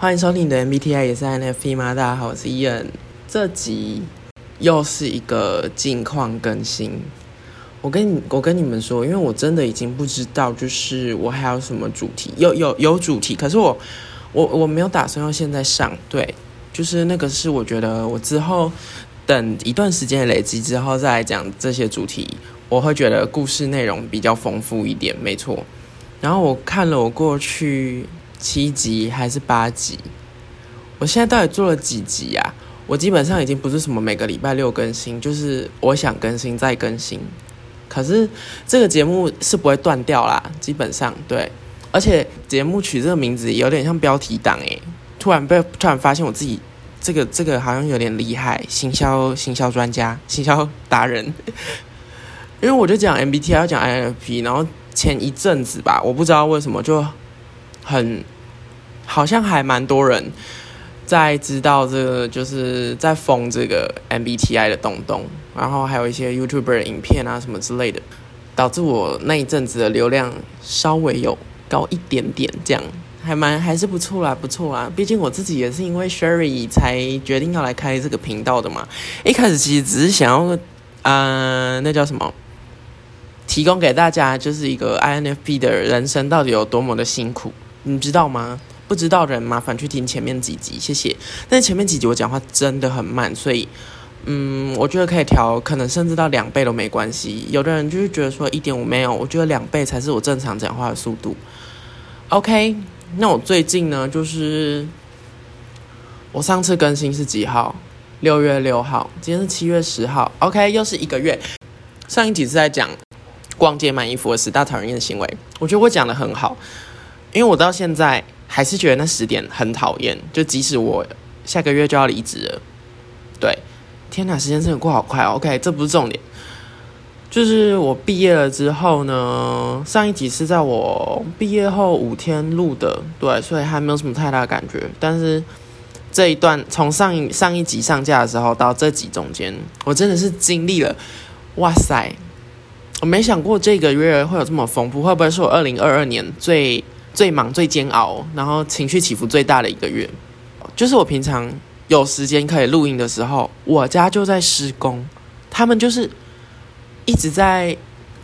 欢迎收听你的 MBTI 也是 INFP 吗？大家好，我是伊恩。这集又是一个近况更新。我跟你我跟你们说，因为我真的已经不知道，就是我还有什么主题，有有有主题，可是我我我没有打算要现在上。对，就是那个是我觉得我之后等一段时间累积之后再来讲这些主题，我会觉得故事内容比较丰富一点，没错。然后我看了我过去七集还是八集，我现在到底做了几集呀？我基本上已经不是什么每个礼拜六更新，就是我想更新再更新。可是这个节目是不会断掉啦，基本上对。而且节目取这个名字有点像标题党诶，突然被突然发现我自己这个这个好像有点厉害，行销行销专家、行销达人。因为我就讲 MBTI 要讲 INFP，然后前一阵子吧，我不知道为什么就很好像还蛮多人。在知道这个，就是在封这个 MBTI 的东东，然后还有一些 YouTuber 的影片啊什么之类的，导致我那一阵子的流量稍微有高一点点，这样还蛮还是不错啦，不错啦。毕竟我自己也是因为 Sherry 才决定要来开这个频道的嘛。一开始其实只是想要，呃，那叫什么，提供给大家就是一个 INFP 的人生到底有多么的辛苦，你知道吗？不知道的人麻烦去听前面几集，谢谢。但是前面几集我讲话真的很慢，所以嗯，我觉得可以调，可能甚至到两倍都没关系。有的人就是觉得说一点五没有，我觉得两倍才是我正常讲话的速度。OK，那我最近呢，就是我上次更新是几号？六月六号，今天是七月十号。OK，又是一个月。上一集是在讲逛街买衣服的十大讨人厌的行为，我觉得我讲的很好，因为我到现在。还是觉得那十点很讨厌，就即使我下个月就要离职了，对，天哪，时间真的过好快哦。OK，这不是重点，就是我毕业了之后呢，上一集是在我毕业后五天录的，对，所以还没有什么太大感觉。但是这一段从上一上一集上架的时候到这集中间，我真的是经历了，哇塞，我没想过这个月会有这么丰富，会不会是我二零二二年最。最忙、最煎熬，然后情绪起伏最大的一个月，就是我平常有时间可以录音的时候，我家就在施工，他们就是一直在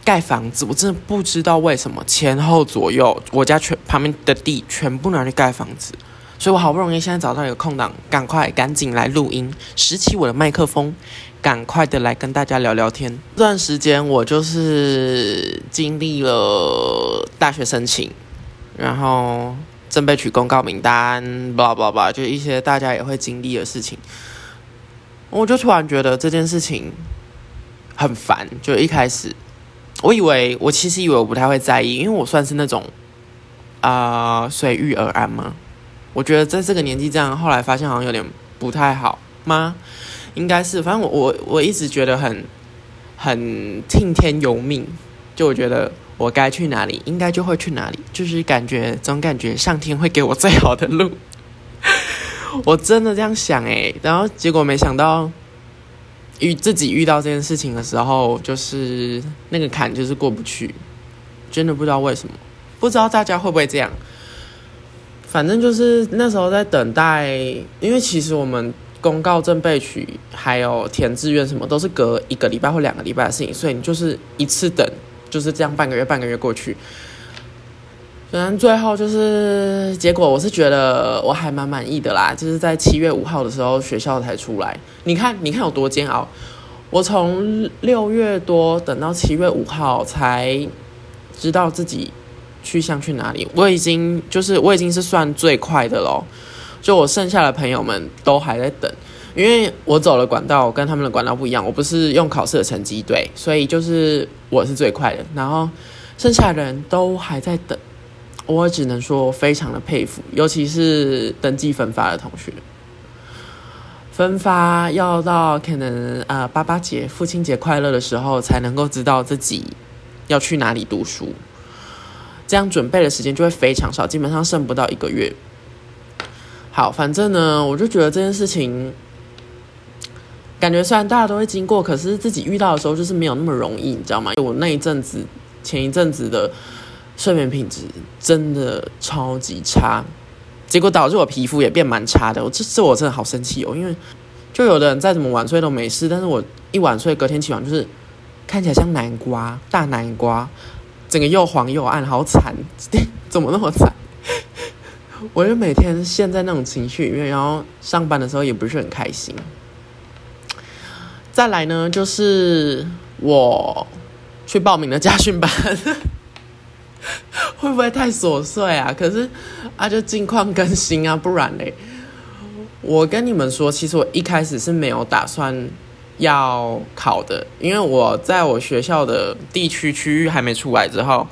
盖房子，我真的不知道为什么前后左右我家全旁边的地全部拿去盖房子，所以我好不容易现在找到一个空档，赶快赶紧来录音，拾起我的麦克风，赶快的来跟大家聊聊天。这段时间我就是经历了大学申请。然后正被取公告名单，blah blah blah，就一些大家也会经历的事情。我就突然觉得这件事情很烦。就一开始，我以为我其实以为我不太会在意，因为我算是那种啊随遇而安嘛。我觉得在这个年纪这样，后来发现好像有点不太好吗？应该是，反正我我我一直觉得很很听天由命，就我觉得。我该去哪里，应该就会去哪里，就是感觉总感觉上天会给我最好的路。我真的这样想诶，然后结果没想到遇自己遇到这件事情的时候，就是那个坎就是过不去，真的不知道为什么，不知道大家会不会这样。反正就是那时候在等待，因为其实我们公告正备取还有填志愿什么都是隔一个礼拜或两个礼拜的事情，所以你就是一次等。就是这样，半个月，半个月过去，反正最后就是结果，我是觉得我还蛮满意的啦。就是在七月五号的时候，学校才出来。你看，你看有多煎熬。我从六月多等到七月五号才知道自己去向去哪里。我已经就是我已经是算最快的喽。就我剩下的朋友们都还在等。因为我走了管道，跟他们的管道不一样，我不是用考试的成绩对，所以就是我是最快的，然后剩下的人都还在等，我只能说非常的佩服，尤其是登记分发的同学，分发要到可能呃八八节、父亲节快乐的时候才能够知道自己要去哪里读书，这样准备的时间就会非常少，基本上剩不到一个月。好，反正呢，我就觉得这件事情。感觉虽然大家都会经过，可是自己遇到的时候就是没有那么容易，你知道吗？我那一阵子，前一阵子的睡眠品质真的超级差，结果导致我皮肤也变蛮差的。我这这我真的好生气哦，因为就有的人再怎么晚睡都没事，但是我一晚睡，隔天起床就是看起来像南瓜，大南瓜，整个又黄又暗，好惨，怎么那么惨？我就每天陷在那种情绪里面，然后上班的时候也不是很开心。再来呢，就是我去报名的家训班，会不会太琐碎啊？可是啊，就近况更新啊，不然嘞。我跟你们说，其实我一开始是没有打算要考的，因为我在我学校的地区区域还没出来之后，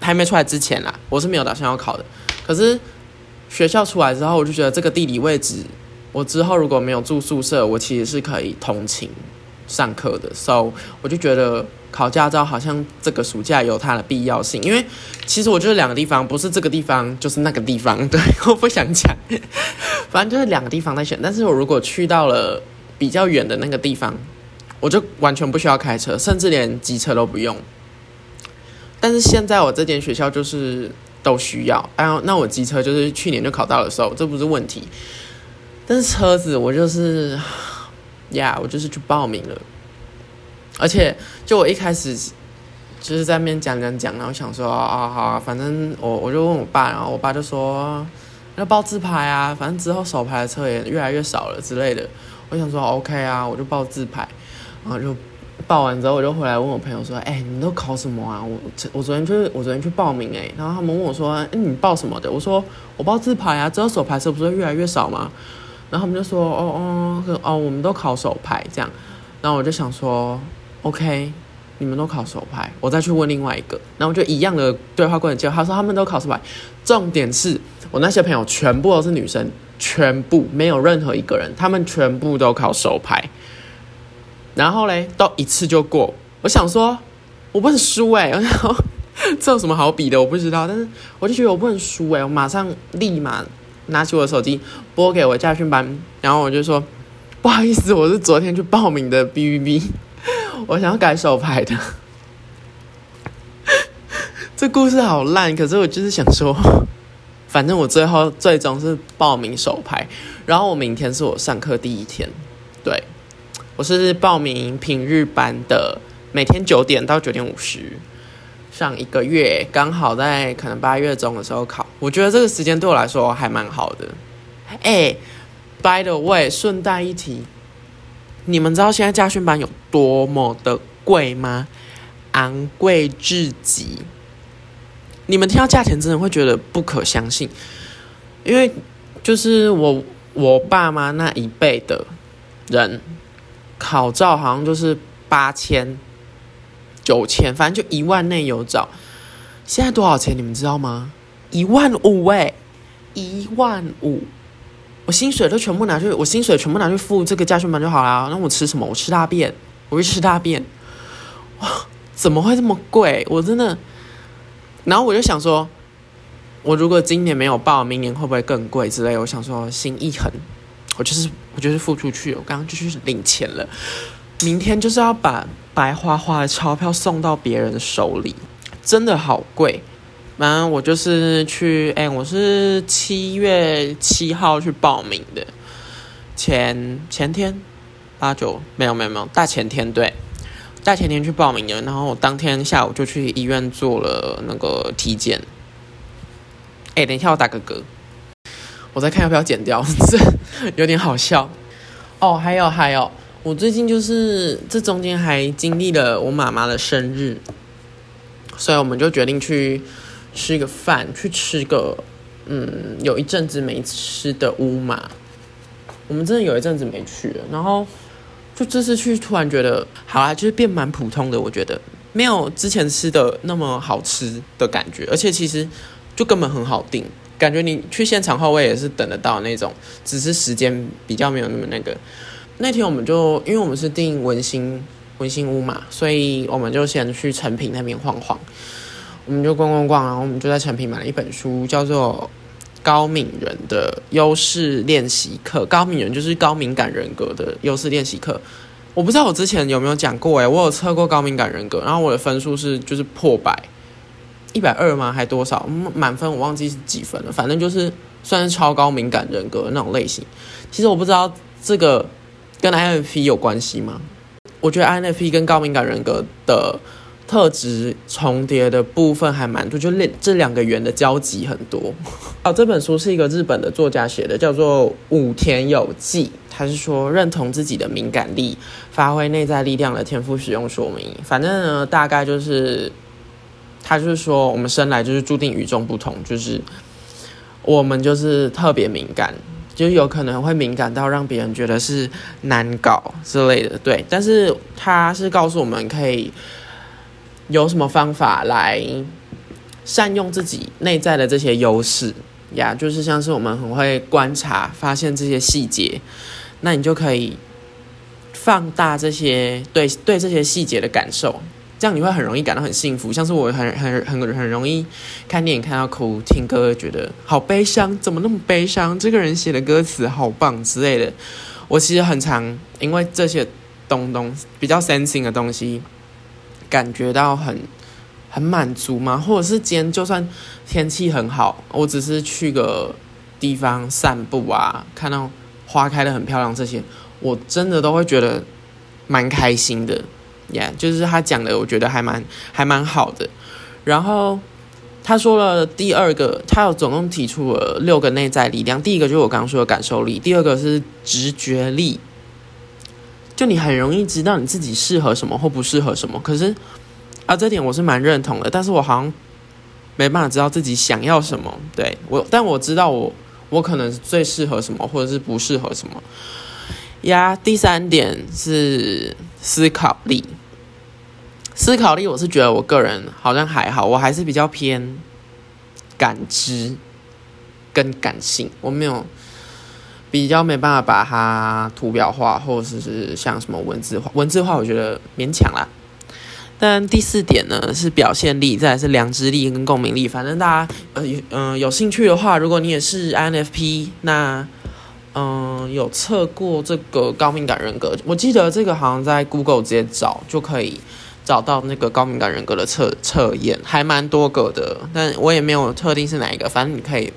还没出来之前啦，我是没有打算要考的。可是学校出来之后，我就觉得这个地理位置，我之后如果没有住宿舍，我其实是可以通勤上课的。So 我就觉得考驾照好像这个暑假有它的必要性，因为其实我就是两个地方，不是这个地方就是那个地方。对，我不想讲，反正就是两个地方在选。但是我如果去到了比较远的那个地方，我就完全不需要开车，甚至连机车都不用。但是现在我这间学校就是。都需要，哎呦，那我机车就是去年就考到的时候，这不是问题。但是车子我就是呀，我就是去报名了。而且就我一开始就是在那边讲讲讲，然后想说啊好啊，反正我我就问我爸，然后我爸就说要报自排啊，反正之后手排的车也越来越少了之类的。我想说 OK 啊，我就报自排，然后就。报完之后，我就回来问我朋友说：“哎，你都考什么啊？我我昨天就是我昨天去报名哎，然后他们问我说：‘哎，你报什么的？’我说：‘我报自排啊，之后手排车不是越来越少吗？’然后他们就说：‘哦哦哦，我们都考手排这样。’然后我就想说：‘OK，你们都考手排，我再去问另外一个。’然后我就一样的对话过程，结果他说他们都考手排。重点是我那些朋友全部都是女生，全部没有任何一个人，他们全部都考手排。”然后嘞，都一次就过。我想说，我不能输哎！然后 这有什么好比的？我不知道。但是我就觉得我不能输哎！我马上立马拿起我的手机拨给我家训班，然后我就说：“不好意思，我是昨天去报名的 B B B，我想要改手牌的。”这故事好烂，可是我就是想说，反正我最后最终是报名手牌，然后我明天是我上课第一天，对。我是报名平日班的，每天九点到九点五十，上一个月刚好在可能八月中的时候考，我觉得这个时间对我来说还蛮好的。哎，by the way，顺带一提，你们知道现在家训班有多么的贵吗？昂贵至极，你们听到价钱真的会觉得不可相信，因为就是我我爸妈那一辈的人。考照好像就是八千、九千，反正就一万内有找。现在多少钱？你们知道吗？一万五哎，一万五！我薪水都全部拿去，我薪水全部拿去付这个家训班就好了。那我吃什么？我吃大便，我去吃大便。哇，怎么会这么贵？我真的。然后我就想说，我如果今年没有报，明年会不会更贵之类？我想说，心一横。我就是，我就是付出去，我刚刚就去领钱了。明天就是要把白花花的钞票送到别人手里，真的好贵。反正我就是去，哎，我是七月七号去报名的，前前天八九没有没有没有大前天对，大前天去报名的，然后我当天下午就去医院做了那个体检。哎，等一下我打个嗝。我再看要不要剪掉，这 有点好笑哦。还有还有，我最近就是这中间还经历了我妈妈的生日，所以我们就决定去吃个饭，去吃个嗯有一阵子没吃的乌马。我们真的有一阵子没去了，然后就这次去，突然觉得好啦，就是变蛮普通的。我觉得没有之前吃的那么好吃的感觉，而且其实就根本很好订。感觉你去现场后，位也是等得到那种，只是时间比较没有那么那个。那天我们就因为我们是订文心文心屋嘛，所以我们就先去成品那边晃晃。我们就逛逛逛，然后我们就在成品买了一本书，叫做《高敏人的优势练习课》。高敏人就是高敏感人格的优势练习课。我不知道我之前有没有讲过诶，我有测过高敏感人格，然后我的分数是就是破百。一百二吗？还多少？满分我忘记是几分了。反正就是算是超高敏感人格那种类型。其实我不知道这个跟 INFP 有关系吗？我觉得 INFP 跟高敏感人格的特质重叠的部分还蛮多，就这这两个圆的交集很多。哦，这本书是一个日本的作家写的，叫做武田有纪。他是说认同自己的敏感力，发挥内在力量的天赋使用说明。反正呢，大概就是他就是说，我们生来就是注定与众不同，就是我们就是特别敏感，就有可能会敏感到让别人觉得是难搞之类的。对，但是他是告诉我们可以有什么方法来善用自己内在的这些优势呀，就是像是我们很会观察、发现这些细节。那你就可以放大这些对对这些细节的感受，这样你会很容易感到很幸福。像是我很很很很容易看电影看到哭，听歌觉得好悲伤，怎么那么悲伤？这个人写的歌词好棒之类的。我其实很常因为这些东东比较 sensing 的东西，感觉到很很满足吗？或者是今天就算天气很好，我只是去个地方散步啊，看到。花开的很漂亮，这些我真的都会觉得蛮开心的，呀，就是他讲的，我觉得还蛮还蛮好的。然后他说了第二个，他有总共提出了六个内在力量。第一个就是我刚刚说的感受力，第二个是直觉力，就你很容易知道你自己适合什么或不适合什么。可是啊，这点我是蛮认同的，但是我好像没办法知道自己想要什么。对我，但我知道我。我可能最适合什么，或者是不适合什么呀？第三点是思考力。思考力，我是觉得我个人好像还好，我还是比较偏感知跟感性，我没有比较没办法把它图表化，或者是像什么文字化。文字化我觉得勉强啦。但第四点呢是表现力，再来是良知力跟共鸣力。反正大家呃嗯有兴趣的话，如果你也是 INFP，那嗯有测过这个高敏感人格，我记得这个好像在 Google 直接找就可以找到那个高敏感人格的测测验，还蛮多个的。但我也没有特定是哪一个，反正你可以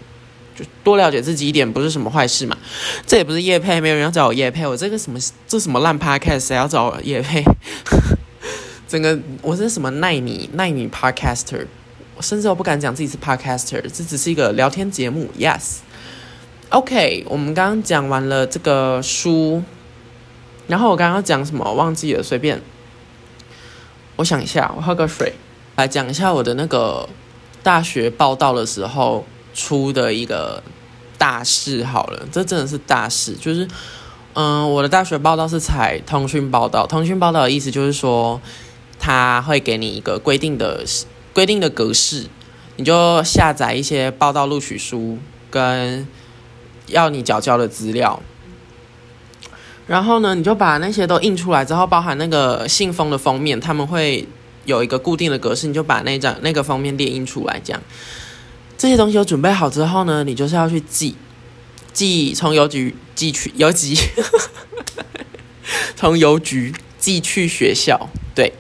就多了解自己一点，不是什么坏事嘛。这也不是叶配，没有人要找我叶配，我这个什么这什么烂 Podcast 谁要找我叶配？整个我是什么奈米奈米 podcaster，我甚至我不敢讲自己是 podcaster，这只是一个聊天节目。Yes，OK，我们刚刚讲完了这个书，然后我刚刚讲什么忘记了，随便。我想一下，我喝个水，来讲一下我的那个大学报道的时候出的一个大事好了，这真的是大事，就是嗯，我的大学报道是采通讯报道，通讯报道的意思就是说。他会给你一个规定的规定的格式，你就下载一些报道录取书跟要你缴交的资料，然后呢，你就把那些都印出来之后，包含那个信封的封面，他们会有一个固定的格式，你就把那张那个封面列印出来，这样这些东西都准备好之后呢，你就是要去寄，寄从邮局寄去邮局，从邮局寄去 学校，对。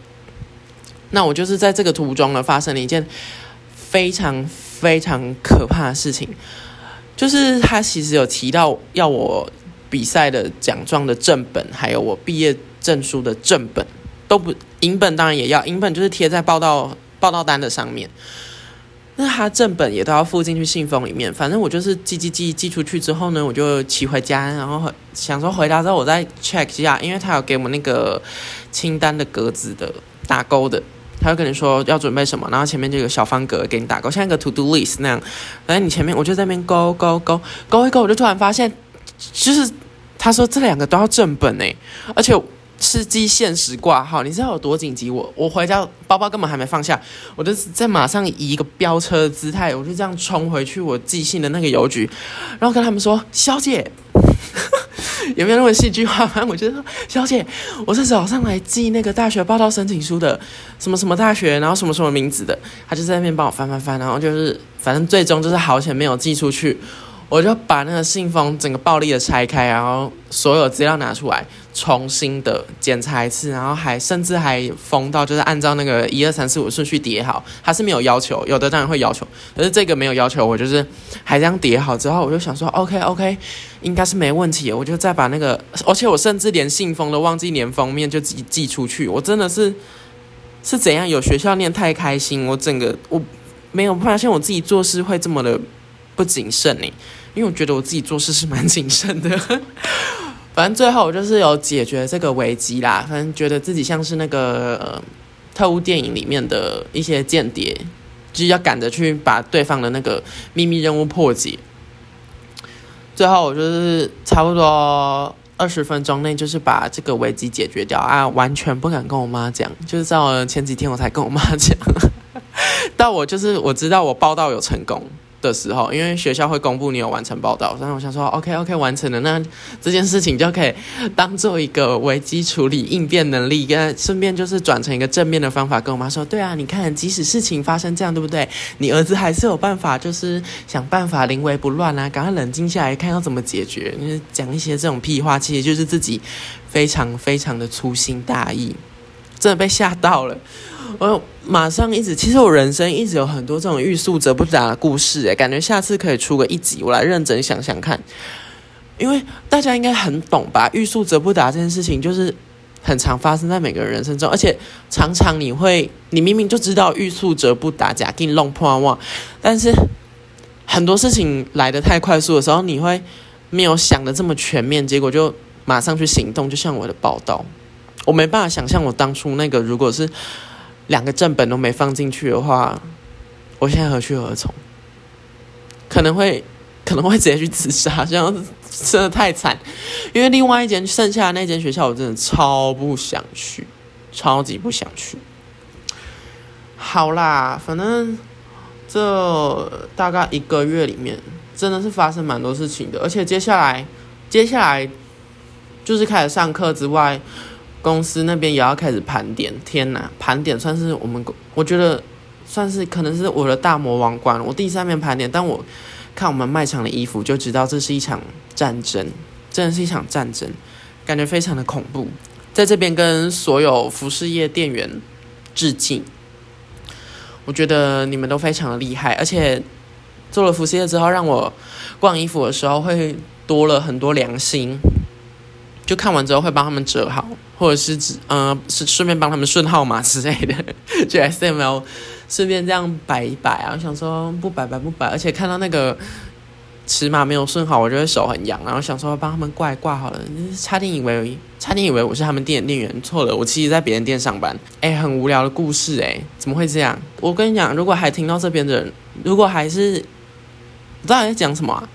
那我就是在这个途中呢，发生了一件非常非常可怕的事情，就是他其实有提到要我比赛的奖状的正本，还有我毕业证书的正本都不，影本当然也要，影本就是贴在报道报道单的上面，那他正本也都要附进去信封里面。反正我就是寄寄寄寄出去之后呢，我就骑回家，然后想说回家之后我再 check 一下，因为他有给我们那个清单的格子的打勾的。他会跟你说要准备什么，然后前面就有小方格给你打勾，像一个 to do list 那样。反正你前面我就在那边勾勾勾勾一勾，我就突然发现，就是他说这两个都要正本诶，而且是寄限时挂号。你知道有多紧急？我我回家包包根本还没放下，我就在马上以一个飙车的姿态，我就这样冲回去我寄信的那个邮局，然后跟他们说：“小姐。”有没有那么戏剧化？反正我觉得，小姐，我是早上来寄那个大学报道申请书的，什么什么大学，然后什么什么名字的，他就在那边帮我翻翻翻，然后就是，反正最终就是好险没有寄出去。我就把那个信封整个暴力的拆开，然后所有资料拿出来，重新的检查一次，然后还甚至还封到就是按照那个一二三四五顺序叠好，它是没有要求，有的当然会要求，可是这个没有要求，我就是还这样叠好之后，我就想说 OK OK，应该是没问题，我就再把那个，而且我甚至连信封都忘记连封面就寄寄出去，我真的是是怎样有学校念太开心，我整个我没有发现我自己做事会这么的不谨慎呢。因为我觉得我自己做事是蛮谨慎的，反正最后我就是有解决这个危机啦。反正觉得自己像是那个特务电影里面的一些间谍，就是要赶着去把对方的那个秘密任务破解。最后我就是差不多二十分钟内，就是把这个危机解决掉啊！完全不敢跟我妈讲，就是在前几天我才跟我妈讲，但我就是我知道我报道有成功。的时候，因为学校会公布你有完成报道，所以我想说，OK OK 完成了，那这件事情就可以当做一个危机处理应变能力，跟顺便就是转成一个正面的方法，跟我妈说，对啊，你看，即使事情发生这样，对不对？你儿子还是有办法，就是想办法临危不乱啊，赶快冷静下来看要怎么解决。讲一些这种屁话，其实就是自己非常非常的粗心大意，真的被吓到了。我马上一直，其实我人生一直有很多这种欲速则不达的故事，诶，感觉下次可以出个一集，我来认真想想看。因为大家应该很懂吧，欲速则不达这件事情就是很常发生在每个人人生中，而且常常你会，你明明就知道欲速则不达，假给你弄破忘，但是很多事情来的太快速的时候，你会没有想的这么全面，结果就马上去行动，就像我的报道，我没办法想象我当初那个如果是。两个正本都没放进去的话，我现在何去何从？可能会可能会直接去自杀，这样真的太惨。因为另外一间剩下的那间学校，我真的超不想去，超级不想去。好啦，反正这大概一个月里面，真的是发生蛮多事情的。而且接下来，接下来就是开始上课之外。公司那边也要开始盘点，天哪！盘点算是我们，我觉得算是可能是我的大魔王关。我第三面盘点，但我看我们卖场的衣服就知道这是一场战争，真的是一场战争，感觉非常的恐怖。在这边跟所有服饰业店员致敬，我觉得你们都非常的厉害，而且做了服饰业之后，让我逛衣服的时候会多了很多良心。就看完之后会帮他们折好，或者是只呃是顺便帮他们顺号码之类的，就 S M L 顺便这样摆一摆啊。我想说不摆摆不摆，而且看到那个尺码没有顺好，我就会手很痒，然后想说帮他们挂一挂好了。差点以为差点以为我是他们店的店员，错了，我其实在别人店上班。哎，很无聊的故事哎，怎么会这样？我跟你讲，如果还听到这边的人，如果还是不知道在讲什么啊。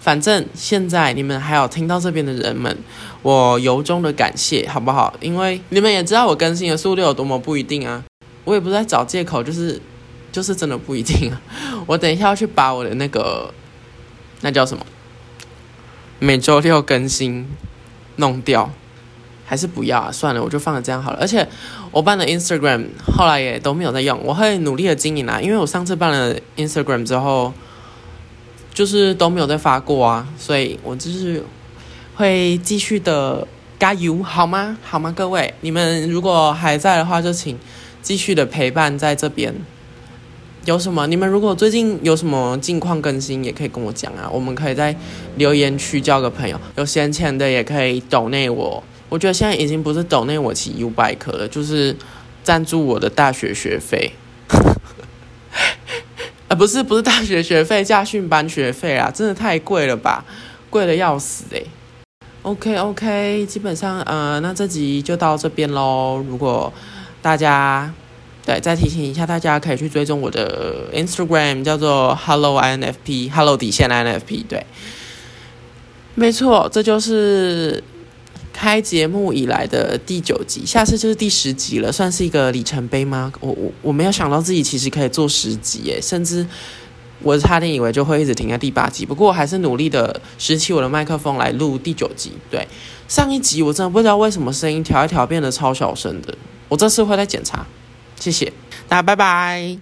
反正现在你们还有听到这边的人们，我由衷的感谢，好不好？因为你们也知道我更新的速度有多么不一定啊，我也不是在找借口，就是就是真的不一定啊。我等一下要去把我的那个那叫什么每周六更新弄掉，还是不要啊？算了，我就放了这样好了。而且我办的 Instagram 后来也都没有在用，我会努力的经营啊，因为我上次办了 Instagram 之后。就是都没有再发过啊，所以我就是会继续的加油，好吗？好吗？各位，你们如果还在的话，就请继续的陪伴在这边。有什么？你们如果最近有什么近况更新，也可以跟我讲啊，我们可以在留言区交个朋友。有闲钱的也可以抖内我，我觉得现在已经不是抖内我骑 U bike 了，就是赞助我的大学学费。不是不是大学学费，驾训班学费啊，真的太贵了吧，贵的要死诶。OK OK，基本上呃，那这集就到这边喽。如果大家对再提醒一下，大家可以去追踪我的 Instagram，叫做 Hello INFP，Hello 底线 INFP。对，没错，这就是。开节目以来的第九集，下次就是第十集了，算是一个里程碑吗？我我我没有想到自己其实可以做十集耶，甚至我差点以为就会一直停在第八集。不过我还是努力的拾起我的麦克风来录第九集。对，上一集我真的不知道为什么声音调一调变得超小声的，我这次会再检查。谢谢大家，拜拜。